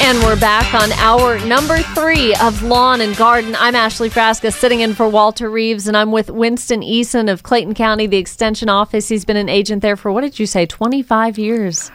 And we're back on hour number three of Lawn and Garden. I'm Ashley Frasca, sitting in for Walter Reeves, and I'm with Winston Eason of Clayton County, the Extension Office. He's been an agent there for, what did you say, 25 years?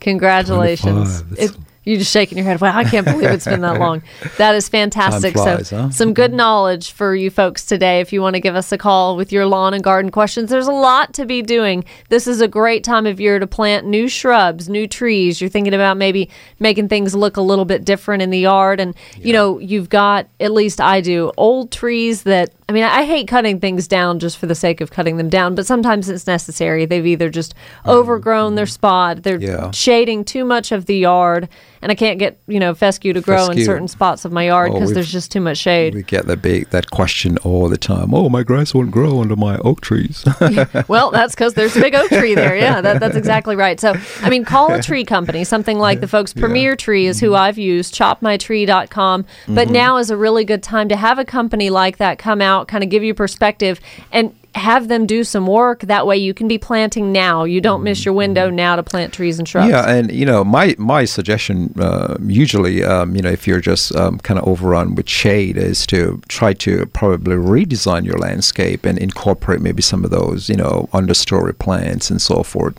Congratulations. 25. It, you're just shaking your head. Wow, I can't believe it's been that long. That is fantastic. flies, so, huh? some good knowledge for you folks today. If you want to give us a call with your lawn and garden questions, there's a lot to be doing. This is a great time of year to plant new shrubs, new trees. You're thinking about maybe making things look a little bit different in the yard. And, you know, you've got, at least I do, old trees that I mean, I hate cutting things down just for the sake of cutting them down, but sometimes it's necessary. They've either just overgrown their spot, they're Mm-hmm. Yeah. shading too much of the yard, and I can't get you know fescue to grow in certain spots of my yard Oh, because we've- there's just too much shade. We get that big that question all the time. Oh, my grass won't grow under my oak trees. well, that's because there's a big oak tree there. Yeah, that, that's exactly right. So, I mean, call a tree company. Something like the folks Premier Tree is Mm-hmm. who I've used, chopmytree.com. But now is a really good time to have a company like that come out, kind of give you perspective and have them do some work. That way you can be planting now. You don't miss your window now to plant trees and shrubs. Mm-hmm. Yeah, and you know, my my suggestion uh, usually, um, you know, if you're just um, kind of overrun with shade, is to try to probably redesign your landscape and incorporate maybe some of those, you know, understory plants and so forth,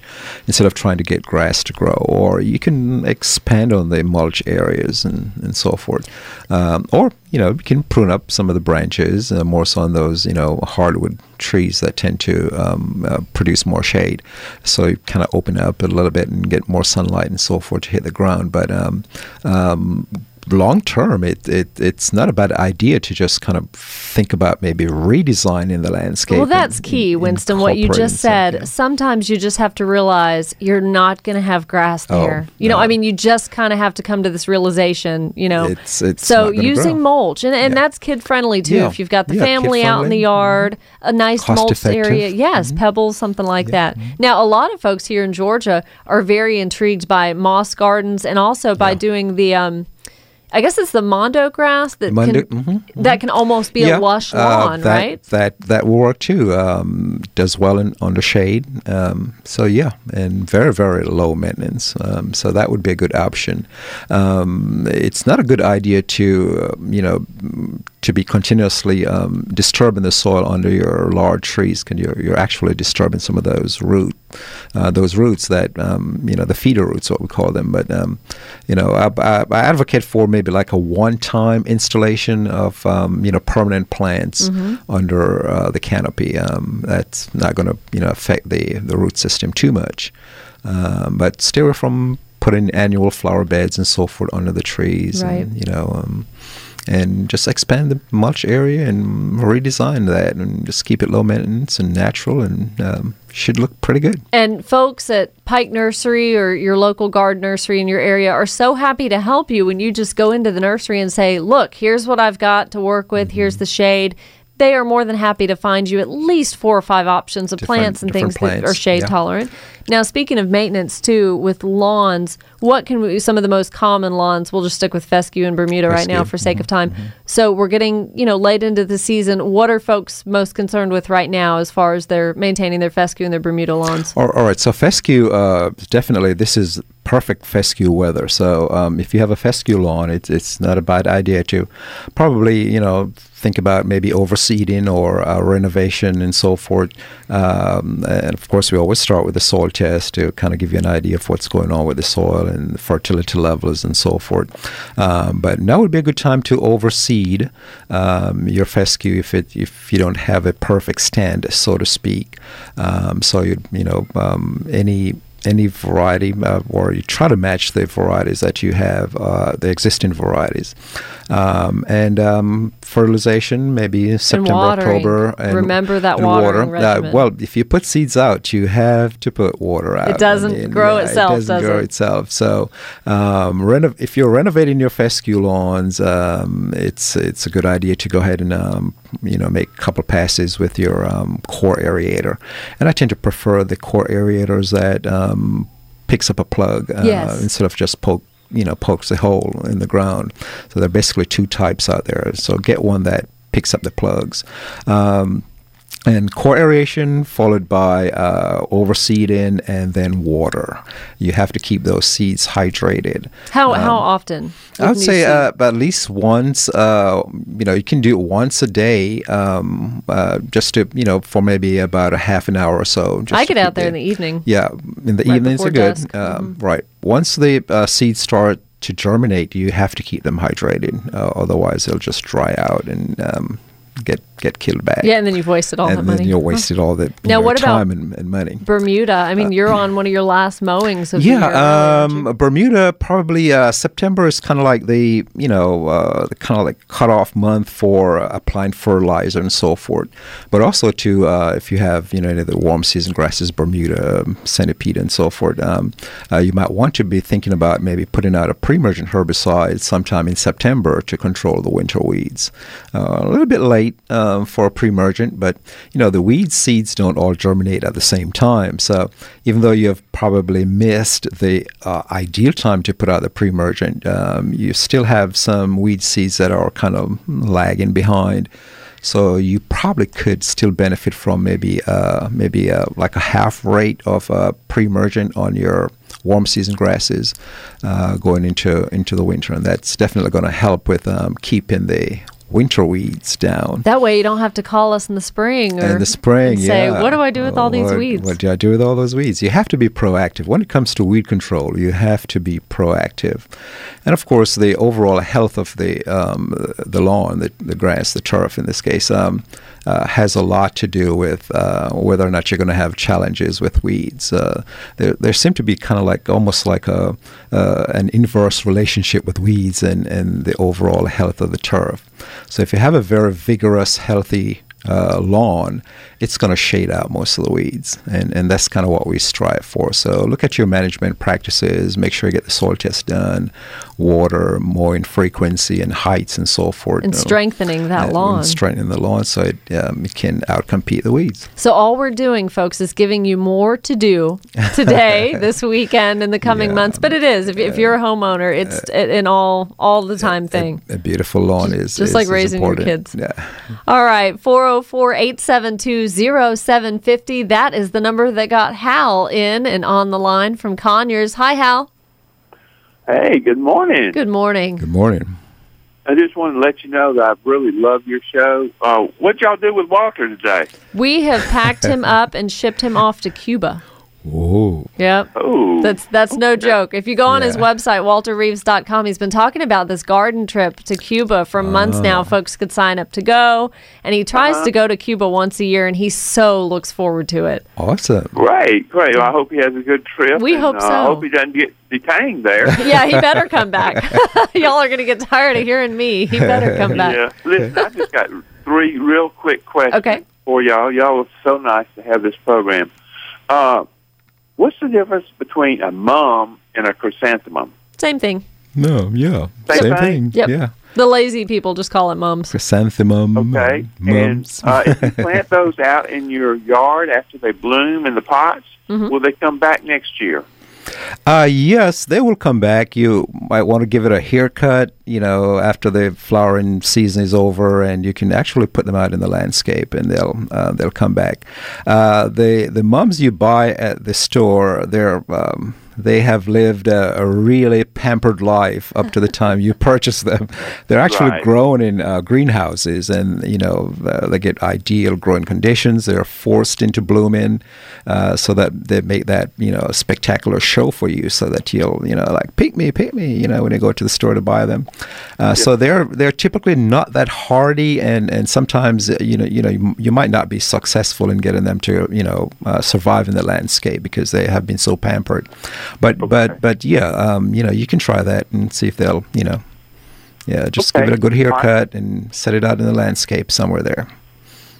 instead of trying to get grass to grow. Or you can expand on the mulch areas and and so forth, um, or you know, you can prune up some of the branches, uh, more so on those, you know, hardwood trees that tend to um, uh, produce more shade. So you kind of open up a little bit and get more sunlight and so forth to hit the ground. But um, um, long term, it, it it's not a bad idea to just kind of think about maybe redesigning the landscape. Well, that's and- key, and Winston. What you just said. some- Sometimes you just have to realize you're not going to have grass Oh, there. you know, no. I mean, you just kind of have to come to this realization. You know, It's- it's so using grow. mulch and, and Yeah. that's kid friendly too. Yeah. If you've got the family out in the yard, mm-hmm. a nice Cost mulch effective. area, yes, mm-hmm. pebbles, something like that. Mm-hmm. Now, a lot of folks here in Georgia are very intrigued by moss gardens and also by doing the. Um, I guess it's the mondo grass that Mondo- can mhm, that can almost be a lush uh, lawn, that, right? That that will work too. Um, does well in under shade. Um, so yeah, and very very low maintenance. Um, so that would be a good option. Um, it's not a good idea to uh, you know to be continuously um, disturbing the soil under your large trees because you're, you're actually disturbing some of those root uh, those roots that um, you know the feeder roots what we call them. But um, you know I, I, I advocate for maybe like a one-time installation of um, you know permanent plants under uh, the canopy. Um, that's not going to you know affect the the root system too much. Um, but steer away from putting annual flower beds and so forth under the trees Right. and you know um, and just expand the mulch area and redesign that and just keep it low maintenance and natural and um, should look pretty good. And folks at Pike Nursery or your local garden nursery in your area are so happy to help you when you just go into the nursery and say, Look, here's what I've got to work with, Mm-hmm. here's the shade. They are more than happy to find you at least four or five options of Different- plants and things that are shade yeah. tolerant. Now, speaking of maintenance too, with lawns, what can we, some of the most common lawns? We'll just stick with fescue and Bermuda right now for sake of time. So we're getting, you know, late into the season. What are folks most concerned with right now as far as they're maintaining their fescue and their Bermuda lawns? All, all right, so fescue, uh, definitely, this is perfect fescue weather. So um, if you have a fescue lawn, it's it's not a bad idea to probably you know think about maybe overseeding or uh, renovation and so forth. Um, and of course, we always start with the soil test to kind of give you an idea of what's going on with the soil and the fertility levels and so forth. Um, but now would be a good time to overseed um, your fescue if it if you don't have a perfect stand, so to speak. Um, so you you know um, any any variety, uh, or you try to match the varieties that you have, uh, the existing varieties. Um, and um, fertilization, maybe September, watering. October. And, Remember that and water. regimen. well, if you put seeds out, you have to put water out. It doesn't grow itself, It doesn't does grow it? itself. So, um, renov- if you're renovating your fescue lawns, um, it's it's a good idea to go ahead and um, you know make a couple passes with your um, core aerator. And I tend to prefer the core aerators that um, picks up a plug uh, Yes. instead of just poke you know pokes a hole in the ground. So there are basically two types out there. So get one that picks up the plugs. Um, and core aeration followed by uh, overseeding and then water. You have to keep those seeds hydrated. How how often? I would say uh, at least once. Uh, you know, you can do it once a day, um, uh, just to you know for maybe about a half an hour or so. Just I get out there in the evening. Yeah, in the Right evenings are good. Um, Mm-hmm. Right. Once the uh, seeds start to germinate, you have to keep them hydrated. Uh, otherwise, they'll just dry out and um, get get killed back. Yeah, and then you've wasted all and that then money. you'll wasted all that Now, know, what about time and, and money. Bermuda. I mean, you're on one of your last mowings of the year. Yeah, um. Bermuda probably uh, September is kind of like the you know uh, the kind of like cutoff month for uh, applying fertilizer and so forth, but also to uh, if you have you know any of the warm season grasses, Bermuda, um, centipede, and so forth, um, uh, you might want to be thinking about maybe putting out a pre-emergent herbicide sometime in September to control the winter weeds. Uh, a little bit late um, for a pre-emergent, but you know the weed seeds don't all germinate at the same time. So even though you have probably missed the uh, ideal time to put out the pre-emergent, um, you still have some weed seeds that are kind of lagging behind. So you probably could still benefit from maybe uh, maybe uh, like a half rate of uh, pre-emergent on your warm season grasses uh, going into into the winter, and that's definitely going to help with um, keeping the winter weeds down. That way, you don't have to call us in the spring or In the spring, and say, yeah. "What do I do with all these What- weeds?" What do I do with all those weeds? You have to be proactive. When it comes to weed control, you have to be proactive. And of course, the overall health of the um, the lawn, the, the grass, the turf in this case, um, uh, has a lot to do with uh, whether or not you're going to have challenges with weeds. Uh, there, there seem to be kind of like almost like a uh, an inverse relationship with weeds and, and the overall health of the turf. So if you have a very vigorous, healthy uh, lawn, it's going to shade out most of the weeds, and and that's kind of what we strive for. So look at your management practices. Make sure you get the soil test done, water, more in frequency, and heights, and so forth. and you know, strengthening that and- lawn. and strengthening the lawn so it, um, it can outcompete the weeds. So all we're doing, folks, is giving you more to do today, this weekend, in the coming Yeah. months. But it is if, if you're a homeowner, it's an all all the time thing. A, a beautiful lawn is just is- like is raising your kids. Yeah. All right, 404 872 0750. That is the number that got Hal in and on the line from Conyers. Hi, Hal. Hey, good morning. Good morning. Good morning. I just wanted to let you know that I really love your show. Uh, what y'all do with Walter today? We have packed him up and shipped him off to Cuba. Whoa. Yep. Oh, That's that's no joke. If you go on his Yeah. website, walterreeves.com, he's been talking about this garden trip to Cuba for months Ah. now. Folks could sign up to go, and he tries Uh-huh. to go to Cuba once a year, and he so looks forward to it. Awesome. great, great. Well, I hope he has a good trip. We and, hope uh, so. I hope he doesn't get detained there. Yeah, he better come back. Y'all are gonna get tired of hearing me. He better come back. Yeah. Listen, I just got three real quick questions Okay. for y'all. Y'all are so nice to have this program. Uh, what's the difference between a mum and a chrysanthemum? Same thing. No, yeah. Same Same thing? thing. Yep. Yeah. The lazy people just call it mums. Chrysanthemum. Okay. um, And mums. uh, if you plant those out in your yard after they bloom in the pots, Mm-hmm. will they come back next year? Uh, yes, they will come back. You might want to give it a haircut, you know, after the flowering season is over, and you can actually put them out in the landscape, and they'll uh, they'll come back. Uh, the the mums you buy at the store, they're um, they have lived a, a really pampered life up to the time you purchase them. They're actually Right. grown in uh, greenhouses, and you know uh, they get ideal growing conditions. They're forced into blooming, uh, so that they make that you know spectacular show for you, so that you'll you know like pick me, pick me, you know when you go to the store to buy them. Uh, So they're they're typically not that hardy, and and sometimes uh, you know you know you, you might not be successful in getting them to you know uh, survive in the landscape because they have been so pampered. But but but yeah, um, you know you can try that and see if they'll you know yeah just give it a good All right. haircut and set it out in the landscape somewhere there.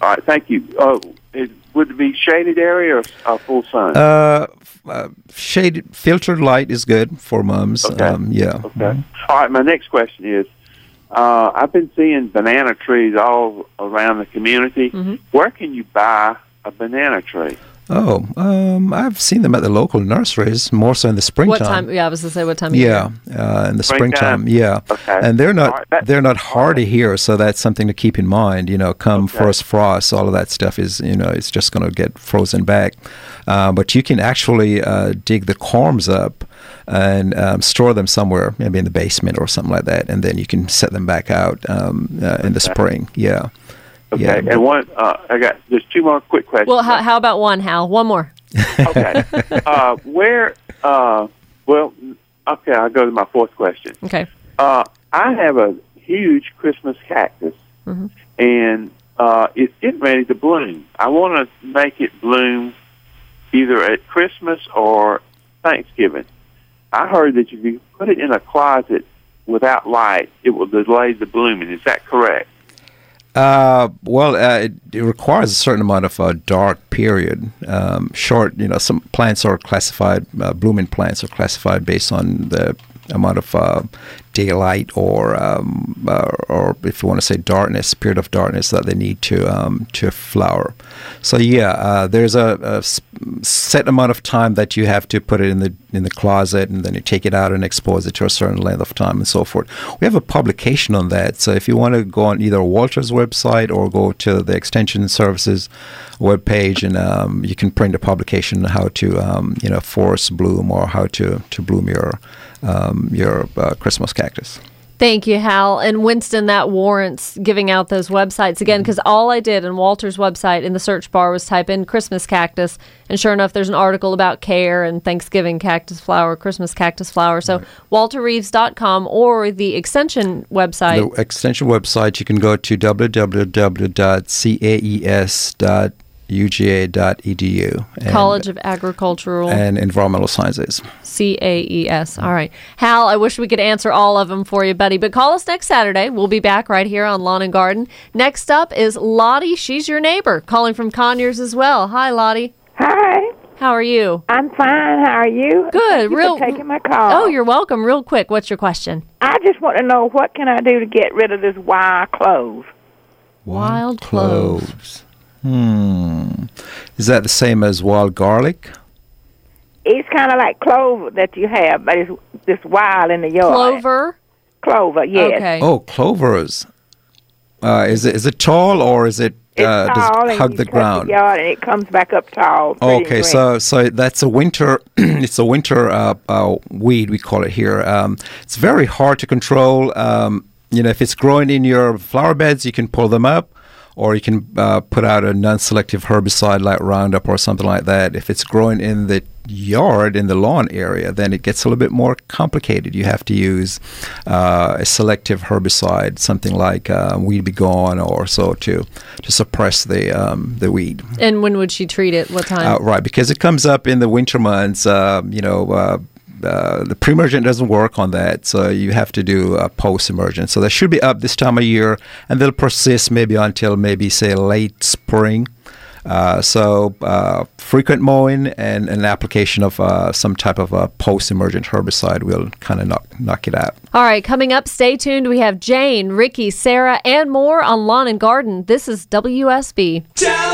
All right, thank you. Uh, it, would it be shaded area or uh, full sun? Uh, uh, shaded filtered light is good for mums. Okay. Um, yeah. Okay. All right. My next question is: uh, I've been seeing banana trees all around the community. Where can you buy a banana tree? Oh, um, I've seen them at the local nurseries more so in the springtime. What time? Yeah, I was gonna say what time. Yeah, uh, in the Springtime? springtime. Yeah, Okay. and they're not All right, that- they're not hardy here, so that's something to keep in mind. You know, come Okay. first frost, all of that stuff is you know it's just going to get frozen back. Uh, but you can actually uh, dig the corms up and um, store them somewhere, maybe in the basement or something like that, and then you can set them back out um, uh, in the spring. Yeah. Okay. Yeah, and one, uh, I got just two more quick questions. Well, how, how about one, Hal? One more. okay. uh, where? Uh, well, okay. I'll go to my fourth question. Okay. Uh, I have a huge Christmas cactus, Mm-hmm. and uh, it's getting ready to bloom. I want to make it bloom either at Christmas or Thanksgiving. I heard that if you put it in a closet without light, it will delay the blooming. Is that correct? Uh, well, uh, it, it requires a certain amount of uh, dark period. Um, short, you know, some plants are classified, uh, blooming plants are classified based on the amount of uh, daylight or, um, uh, or if you want to say darkness, period of darkness that they need to um, to flower. So yeah, uh, there's a set amount of time that you have to put it in the in the closet, and then you take it out and expose it to a certain length of time, and so forth. We have a publication on that, so if you want to go on either Walter's website or go to the Extension Services webpage, and um, you can print a publication on how to um, you know force bloom or how to to bloom your um, your uh, Christmas cactus. Thank you, Hal. And Winston, that warrants giving out those websites again because all I did on Walter's website in the search bar was type in Christmas cactus. And sure enough, there's an article about care and Thanksgiving cactus flower, Christmas cactus flower. So walterreeves.com or the extension website. The extension website, you can go to www.caes.uga.edu. and- College of Agricultural and Environmental Sciences. C A E S. All right. Hal, I wish we could answer all of them for you, buddy, but call us next Saturday. We'll be back right here on Lawn and Garden. Next up is Lottie. She's your neighbor, calling from Conyers as well. Hi, Lottie. Hi, How are you? I'm fine. How are you? Good. Thank you Real for taking my call. Oh, you're welcome. Real quick, what's your question? I just want to know what can I do to get rid of this wild clove? Wild clove. Hmm. Is that the same as wild garlic? It's kind of like clover that you have, but it's this wild in the yard. Clover. Clover, yes. Okay. Oh, clovers. Uh, is it is it tall or is it It's uh, tall does it and hug you the cut ground? The yard and it comes back up tall. Okay, green. so so that's a winter. it's a winter uh, uh, weed we call it here. Um, it's very hard to control. Um, you know, if it's growing in your flower beds, you can pull them up, or you can uh, put out a non-selective herbicide like Roundup or something like that. If it's growing in the yard in the lawn area, then it gets a little bit more complicated. You have to use uh, a selective herbicide, something like uh, Weed Be Gone or so, to to suppress the um, the weed. And when would she treat it? What time? Uh, right, because it comes up in the winter months. Uh, you know, uh, the pre-emergent doesn't work on that, so you have to do a post-emergent. So that should be up this time of year, and they'll persist maybe until maybe say late spring. Uh, so uh, frequent mowing and an application of uh, some type of a post-emergent herbicide will kind of knock knock it out. All right, coming up, stay tuned. We have Jane, Ricky, Sarah, and more on Lawn and Garden. This is WSB. Tell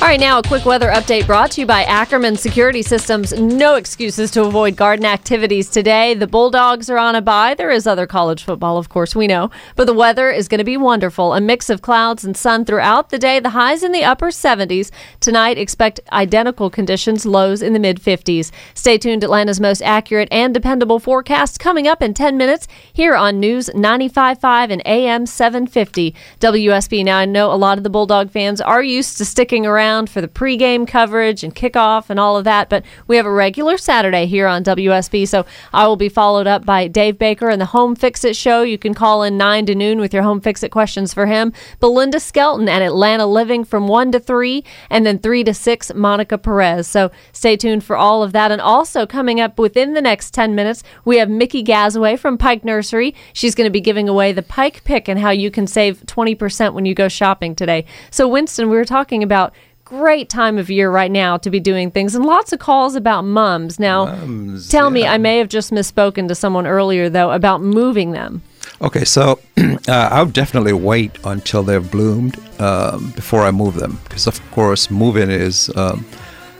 All right, now a quick weather update brought to you by Ackerman Security Systems. No excuses to avoid garden activities today. The Bulldogs are on a bye. There is other college football, of course, we know. But the weather is going to be wonderful. A mix of clouds and sun throughout the day. The highs in the upper 70s. Tonight, expect identical conditions, lows in the mid 50s. Stay tuned. Atlanta's most accurate and dependable forecast coming up in 10 minutes here on News 95.5 and AM 750 WSB. Now, I know a lot of the Bulldog fans are used to sticking around for the pregame coverage and kickoff and all of that. But we have a regular Saturday here on WSB, so I will be followed up by Dave Baker and the Home Fix It Show. You can call in 9 to noon with your Home Fix It questions for him. Belinda Skelton and Atlanta Living from 1 to 3, and then 3 to 6, Monica Perez. So stay tuned for all of that. And also coming up within the next 10 minutes, we have Mickey Gazaway from Pike Nursery. She's going to be giving away the Pike Pick and how you can save 20% when you go shopping today. So, Winston, we were talking about great time of year right now to be doing things and lots of calls about mums. Now, Mums, tell me. I may have just misspoken to someone earlier though about moving them. Okay, so uh, I'll definitely wait until they've bloomed um, before I move them, because of course moving is um,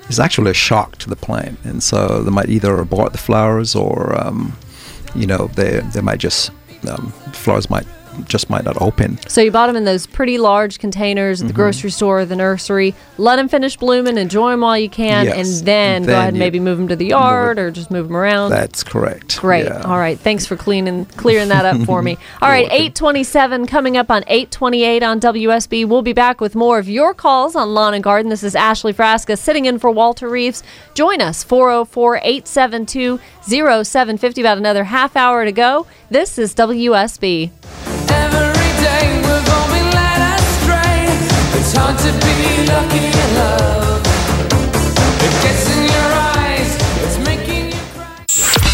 is actually a shock to the plant, and so they might either abort the flowers or um, you know they they might just um, flowers might just might not open. So you bought them in those pretty large containers at Mm-hmm. the grocery store or the nursery. Let them finish blooming, enjoy them while you can, Yes. and then And go ahead and maybe move them to the yard or just move them around. That's correct. Great. Yeah. All right. Thanks for cleaning clearing that up for me. All right. Eight twenty seven coming up on 828 on WSB. We'll be back with more of your calls on Lawn and Garden. This is Ashley Frasca sitting in for Walter Reeves. Join us 404-872-0750 about another half hour to go. This is WSB. It's hard to be lucky in love.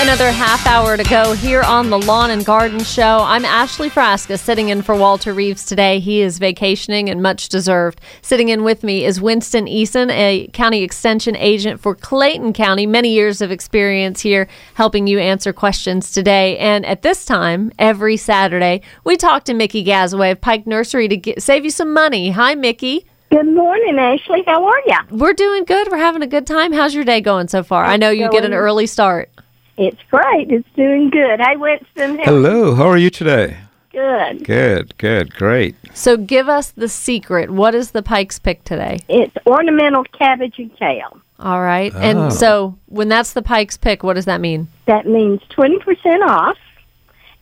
Another half hour to go here on the Lawn and Garden Show. I'm Ashley Frasca sitting in for Walter Reeves today. He is vacationing and much deserved. Sitting in with me is Winston Eason, a county extension agent for Clayton County. Many years of experience here helping you answer questions today. And at this time, every Saturday, we talk to Mickey Gazaway of Pike Nursery to get, save you some money. Hi, Mickey. Good morning, Ashley. How are you? We're doing good. We're having a good time. How's your day going so far? I know you get an early start. It's great. It's doing good. Hey, Winston. How Hello, how are you today? Good. Good, good, great. So give us the secret. What is the Pike's pick today? It's ornamental cabbage and kale. All right. Oh. And ah. so when that's the Pike's pick, what does that mean? That means 20% off.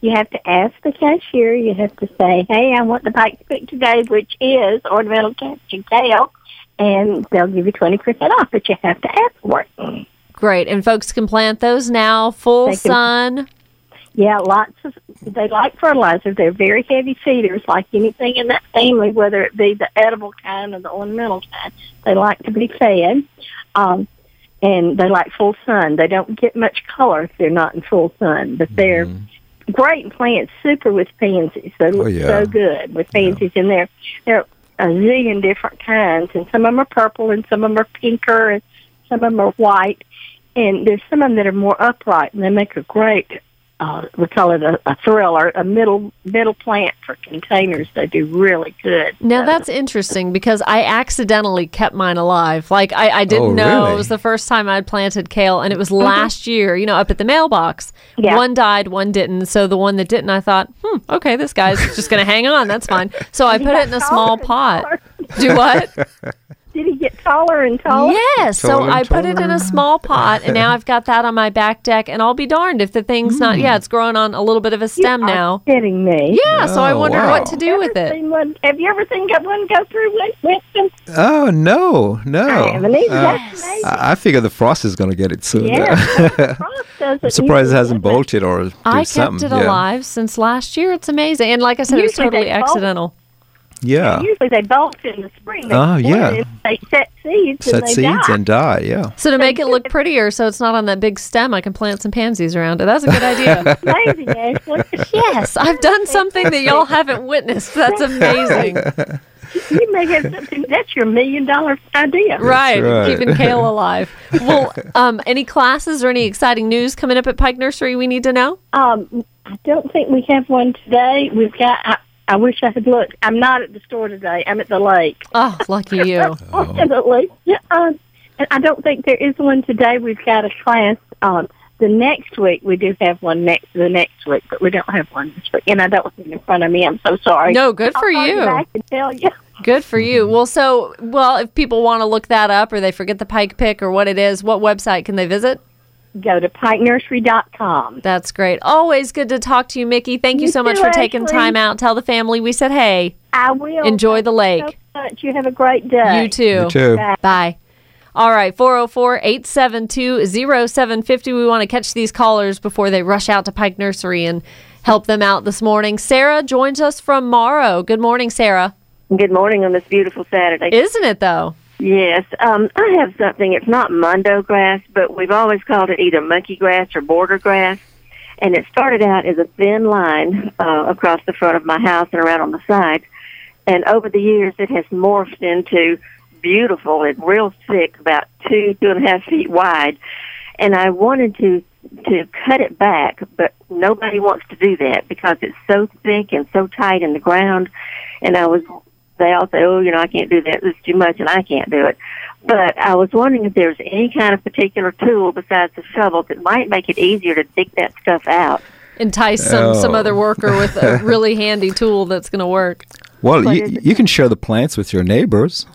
You have to ask the cashier. You have to say, hey, I want the Pike's pick today, which is ornamental cabbage and kale. And they'll give you 20% off, but you have to ask for it. Great. And folks can plant those now, full They can- sun. Yeah, lots of, they like fertilizer. They're very heavy feeders, like anything in that family, whether it be the edible kind or the ornamental kind. They like to be fed. Um, and they like full sun. They don't get much color if they're not in full sun, but they're great plants, super with pansies. They look Oh, yeah. so good with pansies in there. There are a zillion different kinds, and some of them are purple, and some of them are pinker, and some of them are white. And there's some of them that are more upright, and they make a great uh, we call it a, a thriller, a middle middle plant for containers. They do really good. Now Uh, that's interesting because I accidentally kept mine alive. Like I, I didn't Oh, know really? it was the first time I'd planted kale, and it was last year. You know, up at the mailbox. Yeah. One died, one didn't. So the one that didn't, I thought, hmm, okay, this guy's just going to hang on. That's fine. So I put it in a small pot. Do what? Did he get taller and taller? Yes. So Taller and I put it in a small pot, and now I've got that on my back deck. And I'll be darned if the thing's not. Yeah, it's growing on a little bit of a You stem are now. kidding me. Yeah. So I Oh, wondered wow. what to do with it. one- have you ever seen go- one go through Win- Winston? Oh no, no. I haven't either. Uh, I I figure the frost is going to get it soon. Yeah, I'm surprised it hasn't bolted or did I kept something. it yeah. alive since last year. It's amazing. And like I said, it was totally they bolt. accidental. Yeah. Usually they bolt in the spring. They Oh, yeah. They set seeds Set and they seeds die. and die. Yeah. So to make it look prettier, so it's not on that big stem, I can plant some pansies around it. That's a good idea. Amazing, Ashley. yes, I've done something that y'all haven't witnessed. That's amazing. you may have something. That's your million dollar idea. Right, right. keeping kale alive. Well, um, any classes or any exciting news coming up at Pike Nursery we need to know? Um, I don't think we have one today. We've got. I, I wish I had looked. I'm not at the store today. I'm at the lake. Oh, lucky you. Fortunately, yeah. Um, and I don't think there is one today. We've got a class. Um, the next week we do have one next the next week, but we don't have one this week. And I don't have it in front of me. I'm so sorry. No, good for I'll you. back and tell you. Good for you. Well, so, well, if people want to look that up or they forget the pike pick or what it is, what website can they visit? Go to pikenursery.com. That's great. Always good to talk to you, Mickey. Thank you, You so much for taking Ashley. time out. Tell the family we said hey. I will. Enjoy the lake. You so much. You have a great day. You too. You too. Bye. Bye. All right, 404 872 0750. We want to catch these callers before they rush out to Pike Nursery and help them out this morning. Sarah joins us from Morrow. Good morning, Sarah. Good morning on this beautiful Saturday. Isn't it, though? Yes, um, I have something. It's not mundo grass, but we've always called it either monkey grass or border grass. And it started out as a thin line uh, across the front of my house and around on the sides. And over the years, it has morphed into beautiful and real thick, about two, two and a half feet wide. And I wanted to to cut it back, but nobody wants to do that because it's so thick and so tight in the ground. And I was, they all say, oh, you know, I can't do that. It's too much, and I can't do it. But I was wondering if there's any kind of particular tool besides the shovel that might make it easier to dig that stuff out. Entice some, some Oh. other worker with a really handy tool that's going to work. Well, What you, you can share the plants with your neighbors.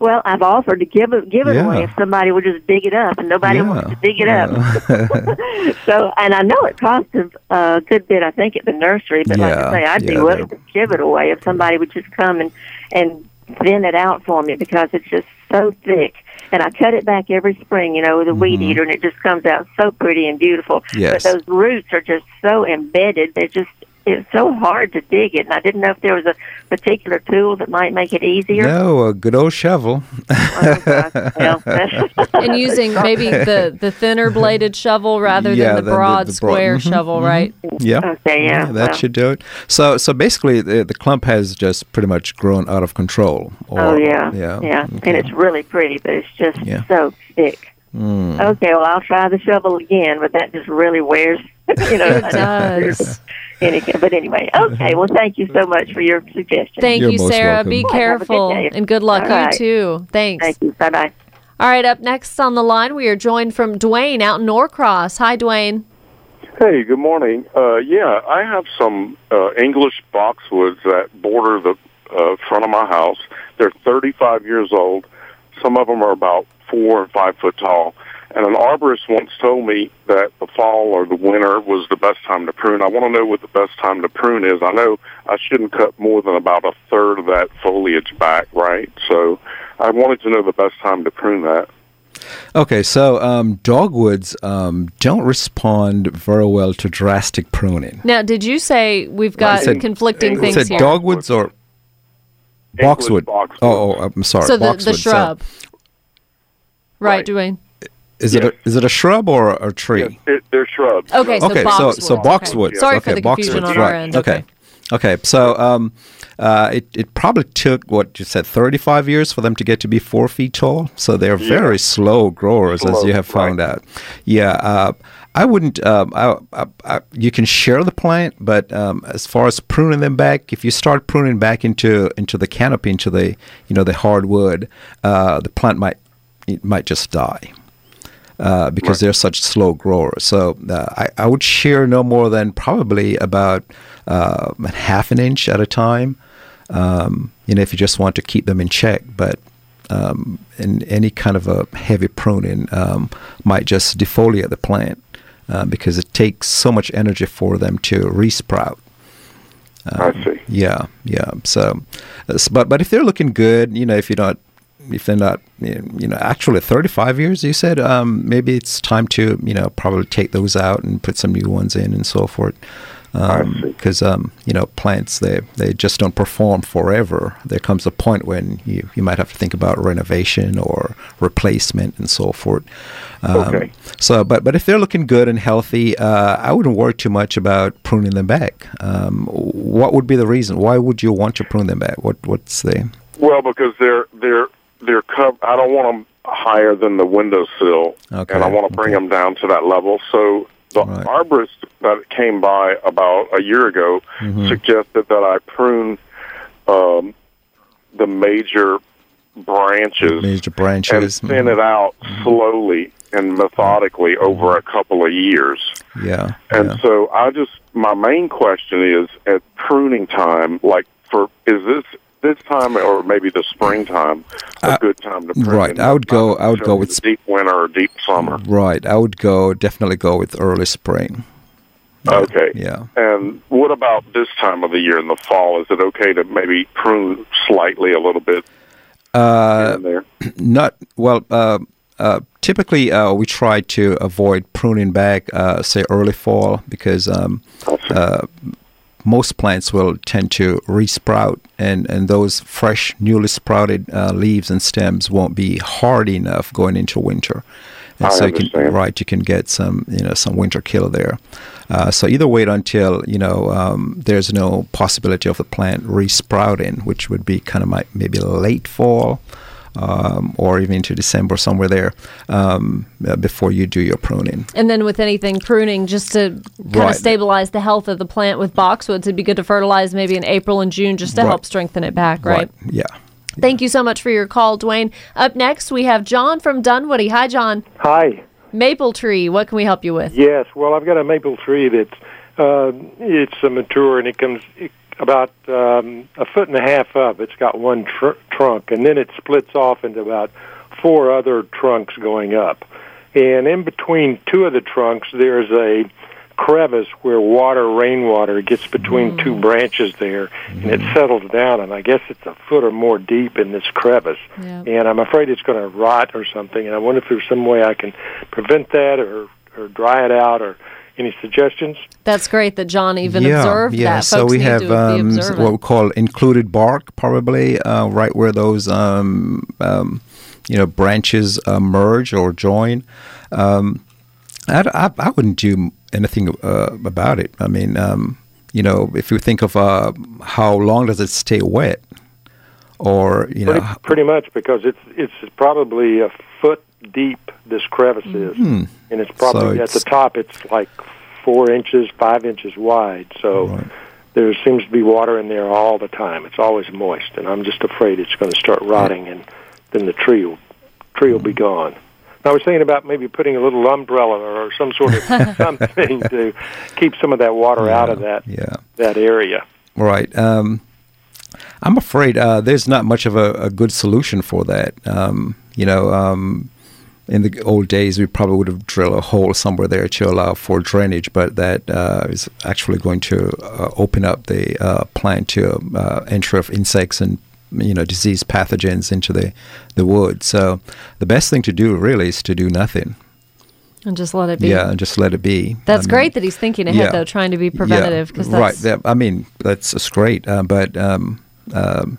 Well, I've offered to give it give it Yeah. away if somebody would just dig it up, and nobody Yeah. wants to dig it up. so, and I know it costs a uh, good bit, I think, at the nursery. But like I say, I'd yeah, be willing to give it away if somebody would just come and and thin it out for me because it's just so thick. And I cut it back every spring, you know, with a weed eater, and it just comes out so pretty and beautiful. Mm-hmm. Yes. But those roots are just so embedded; they're just it's so hard to dig it. And I didn't know if there was a particular tool that might make it easier. No, a good old shovel. Well, And using maybe the, the thinner bladed shovel rather Yeah, than the than the- broad the broad- square mhm, shovel, right? Yeah. Okay, yeah, that well. should do it. So, so basically, the, the clump has just pretty much grown out of control. Or, oh yeah, yeah, yeah, okay. and it's really pretty, but it's just Yeah. so thick. Mm. Okay, well I'll try the shovel again, but that just really wears, you know. It does. Any- but anyway, okay. Well, thank you so much for your suggestion. Thank You're you, Sarah. welcome. Be Have a good careful and good luck. All right. You too. Thanks. Thank you. Bye bye. All right, up next on the line, we are joined from Dwayne out in Norcross. Hi, Dwayne. Hey, good morning. Uh, yeah, I have some uh, English boxwoods that border the uh, front of my house. They're 35 years old. Some of them are about four or five foot tall. And an arborist once told me that the fall or the winter was the best time to prune. I want to know what the best time to prune is. I know I shouldn't cut more than about a third of that foliage back, right? So I wanted to know the best time to prune that. Okay, so um, dogwoods um, don't respond very well to drastic pruning. Now, did you say we've got said- conflicting English things said here? dogwoods or boxwood? boxwoods. Oh, oh, I'm sorry. so the, the boxwood. So shrub. Right, Right. Dwayne. is it a, is it a shrub or a tree? Yes, it, they're shrubs. Okay, so okay, boxwood. so Okay. boxwood. Sorry okay, for the confusion boxwood, on our right. end. Okay. Okay, so um, uh, it, it probably took what you said 35 years for them to get to be four feet tall. So they're very slow growers, as you have found right. out. Yeah, uh, I wouldn't. Um, I, I, I, you can share the plant, but um, as far as pruning them back, if you start pruning back into into the canopy, into the you know the hardwood, uh, the plant might it might just die uh, because they're such slow growers. So uh, I, I would shear no more than probably about uh, half an inch at a time. Um, you know, if you just want to keep them in check, but um, in any kind of a heavy pruning um, might just defoliate the plant uh, because it takes so much energy for them to resprout. I see. Yeah, yeah. So, uh, but but if they're looking good, you know, if you're not, if they're not, you know, actually 35 years, you said, um, maybe it's time to, you know, probably take those out and put some new ones in and so forth. because um, you know plants they they just don't perform forever. There comes a point when you, you might have to think about renovation or replacement and so forth. Um, Okay. So, but but if they're looking good and healthy, uh, I wouldn't worry too much about pruning them back. Um, what would be the reason? Why would you want to prune them back? What what's the Well, because they're they're they're cov- I don't want them higher than the windowsill, Okay, and I want to bring okay. them down to that level. So the Right. arborist that came by about a year ago Mm-hmm. suggested that I prune um, the major branches major branches, and thin it out slowly and methodically over a couple of years. Yeah, And yeah. so I just my main question is at pruning time, like for is this this time or maybe the springtime a good time to prune? Uh, right, I would go- I would go with deep winter or deep summer. Right, I would go definitely go with early spring. Okay. Yeah. And what about this time of the year in the fall? Is it okay to maybe prune slightly a little bit Uh, there? Not well. Uh, uh, typically, uh, we try to avoid pruning back, uh, say early fall, because um, uh, most plants will tend to resprout, and, and those fresh, newly sprouted uh, leaves and stems won't be hard enough going into winter. And I so you can understand. right, you can get some you know some winter kill there. Uh, so either wait until you know um, there's no possibility of the plant resprouting, which would be kind of my, maybe late fall um, or even into December somewhere there um, uh, before you do your pruning. And then with anything pruning, just to kind Right. of stabilize the health of the plant with boxwoods, it'd be good to fertilize maybe in April and June just to Right. help strengthen it back, right? Yeah. Thank you so much for your call, Dwayne. Up next, we have John from Dunwoody. Hi, John. Hi. Maple tree. What can we help you with? Yes. Well, I've got a maple tree that's uh, it's a mature and it comes about um, a foot and a half up. It's got one tr- trunk, and then it splits off into about four other trunks going up. And in between two of the trunks, there's a crevice where water, rainwater, gets between two branches there, and it settles down. And I guess it's a foot or more deep in this crevice. Yeah. And I'm afraid it's going to rot or something. And I wonder if there's some way I can prevent that or or dry it out or any suggestions? That's great that John even yeah, observed yeah. that. So Folks we need have to um, s- what we call included bark, probably uh, right where those um, um, you know branches uh, merge or join. Um, I, I, I wouldn't do anything uh, about it. I mean, um, you know, if you think of uh, how long does it stay wet, or you know, Pretty, pretty much because it's it's probably a foot deep. This crevice is, and it's probably Hmm. So at the top. It's like four inches, five inches wide. So Right. there seems to be water in there all the time. It's always moist, and I'm just afraid it's going to start rotting, and then the tree will tree will be gone. I was thinking about maybe putting a little umbrella or some sort of something to keep some of that water out of that yeah. that area. Right. Um, I'm afraid uh, there's not much of a, a good solution for that. Um, you know, um, in the old days, we probably would have drilled a hole somewhere there to allow for drainage, but that uh, is actually going to uh, open up the uh, plant to uh, entry of insects and you know disease pathogens into the the wood. So the best thing to do really is to do nothing. and just let it be. Yeah, and just let it be. That's I mean, great that he's thinking ahead, yeah. though, trying to be preventative. Because right. that's That, I mean, that's, that's great, uh, but um, um,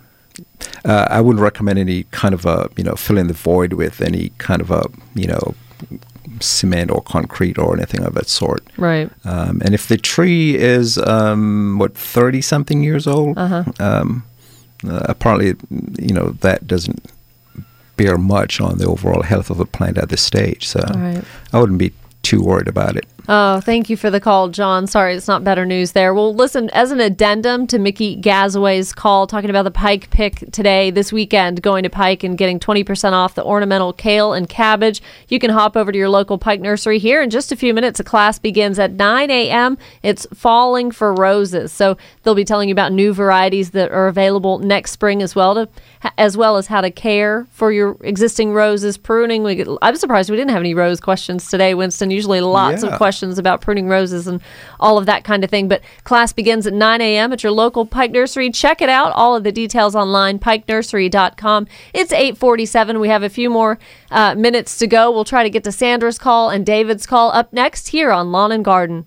uh, I wouldn't recommend any kind of a you know filling the void with any kind of a you know cement or concrete or anything of that sort. right. Um, and if the tree is um, what thirty something years old, Uh-huh. um, uh, apparently you know that doesn't bear much on the overall health of the plant at this stage. So right. I wouldn't be too worried about it. Oh, thank you for the call, John. Sorry, it's not better news there. Well, listen, as an addendum to Mickey Gazaway's call, talking about the Pike pick today, this weekend, going to Pike and getting 20% off the ornamental kale and cabbage, you can hop over to your local Pike nursery here in just a few minutes. A class begins at 9 a.m. It's Falling for Roses. So they'll be telling you about new varieties that are available next spring as well, to, as well as how to care for your existing roses, pruning. We, I'm surprised we didn't have any rose questions today, Winston. Usually lots Yeah. of questions about pruning roses and all of that kind of thing. But class begins at 9 a.m. at your local Pike Nursery. Check it out. All of the details online, pikenursery.com. It's 847. We have a few more uh, minutes to go. We'll try to get to Sandra's call and David's call up next here on Lawn and Garden.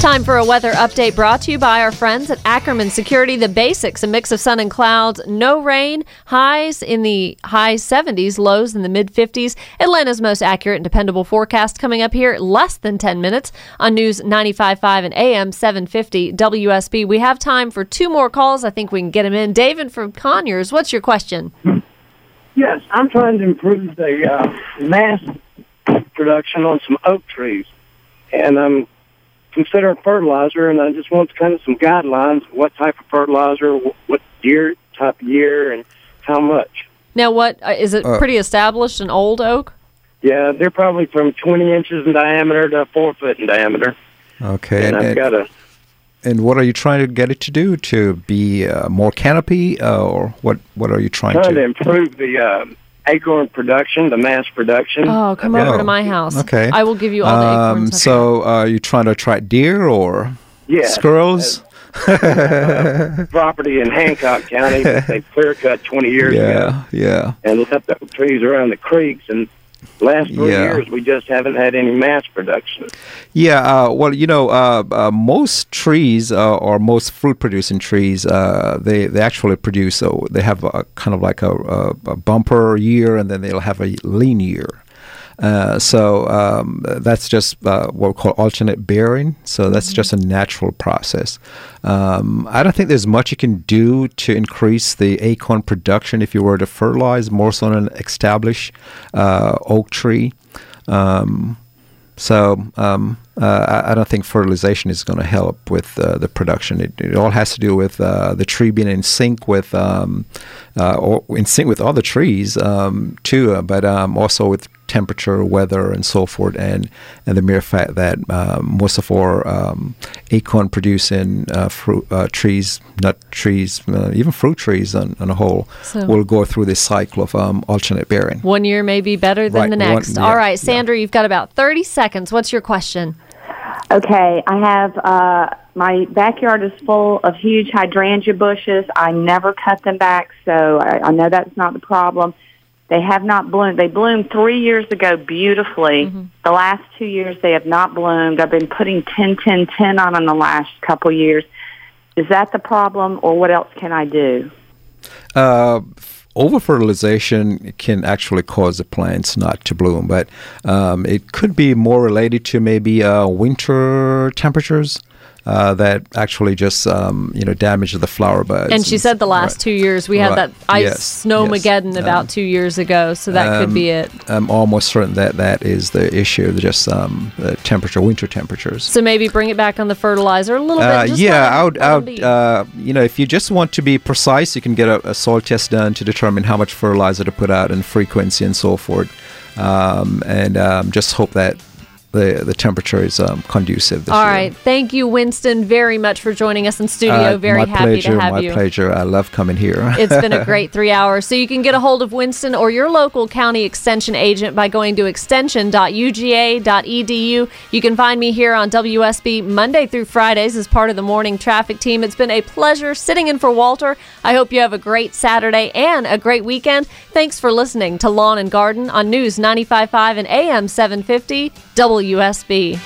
Time for a weather update brought to you by our friends at Ackerman Security. The basics a mix of sun and clouds, no rain, highs in the high 70s, lows in the mid 50s. Atlanta's most accurate and dependable forecast coming up here less than 10 minutes on News 95.5 and AM 750 WSB. We have time for two more calls. I think we can get them in. David from Conyers, what's your question? Yes, I'm trying to improve the uh, mass production on some oak trees, and I'm considering fertilizer, and I just want kind of some guidelines: what type of fertilizer, what year, type of year, and how much. Now, what uh, is it Uh, pretty established, an old oak? Yeah, they're probably from 20 inches in diameter to four foot in diameter, Okay. and And, I've got a and what are you trying to get it to do? To be uh, more canopy, uh, or what? What are you trying trying to to? improve the uh, acorn production, the mass production. Oh, come over to my house. Okay. I will give you all the Um, acorns. so, uh, you trying to attract deer or Yeah. squirrels? property in Hancock County that they clear cut 20 years ago. yeah, yeah. and left oak trees around the creeks. And last three Yeah. years, we just haven't had any mass production. Yeah, uh, well, you know, uh, uh, most trees uh, or most fruit-producing trees, uh, they they actually produce. So they have a kind of like a, a, a bumper year, and then they'll have a lean year. Uh, so um, that's just uh, what we call alternate bearing. So that's just a natural process. Um, I don't think there's much you can do to increase the acorn production if you were to fertilize more so on an established uh, oak tree. Um, so um, uh, I, don't think fertilization is going to help with uh, the production. It, it all has to do with uh, the tree being in sync with, um, uh, or in sync with other trees um, too, but um, also with temperature, weather, and so forth, and and the mere fact that um, most of our um, acorn producing uh, fruit uh, trees, nut trees, uh, even fruit trees on, on a whole, So- will go through this cycle of um, alternate bearing. One year may be better than Right, the one- next. yeah, All right, yeah. Sandra, you've got about 30 seconds. What's your question? Okay, I have uh, my backyard is full of huge hydrangea bushes. I never cut them back, so I, I know that's not the problem. They have not bloomed. They bloomed three years ago beautifully. The last two years they have not bloomed. I've been putting 10, 10, 10 on them the last couple years. Is that the problem, or what else can I do? Uh, over fertilization can actually cause the plants not to bloom, but um, it could be more related to maybe uh, winter temperatures. Uh, that actually just um, you know damage the flower buds. And she said the last right. two years we had that ice Yes, snowmageddon yes. about Um, two years ago, so that could be it. I'm almost certain that that is the issue. Just um, the temperature, winter temperatures. So maybe bring it back on the fertilizer a little Uh, bit. Just yeah, I would. I would uh, you know, if you just want to be precise, you can get a, a soil test done to determine how much fertilizer to put out and frequency and so forth, um, and um, just hope that the the temperature is um, conducive. This All year. right. Thank you, Winston, very much for joining us in studio. Uh, very happy pleasure, to have my you. My pleasure. I love coming here. It's been a great three hours. So you can get a hold of Winston or your local county extension agent by going to extension.uga.edu. You can find me here on WSB Monday through Fridays as part of the morning traffic team. It's been a pleasure sitting in for Walter. I hope you have a great Saturday and a great weekend. Thanks for listening to Lawn and Garden on News 95.5 and AM 750 WSB.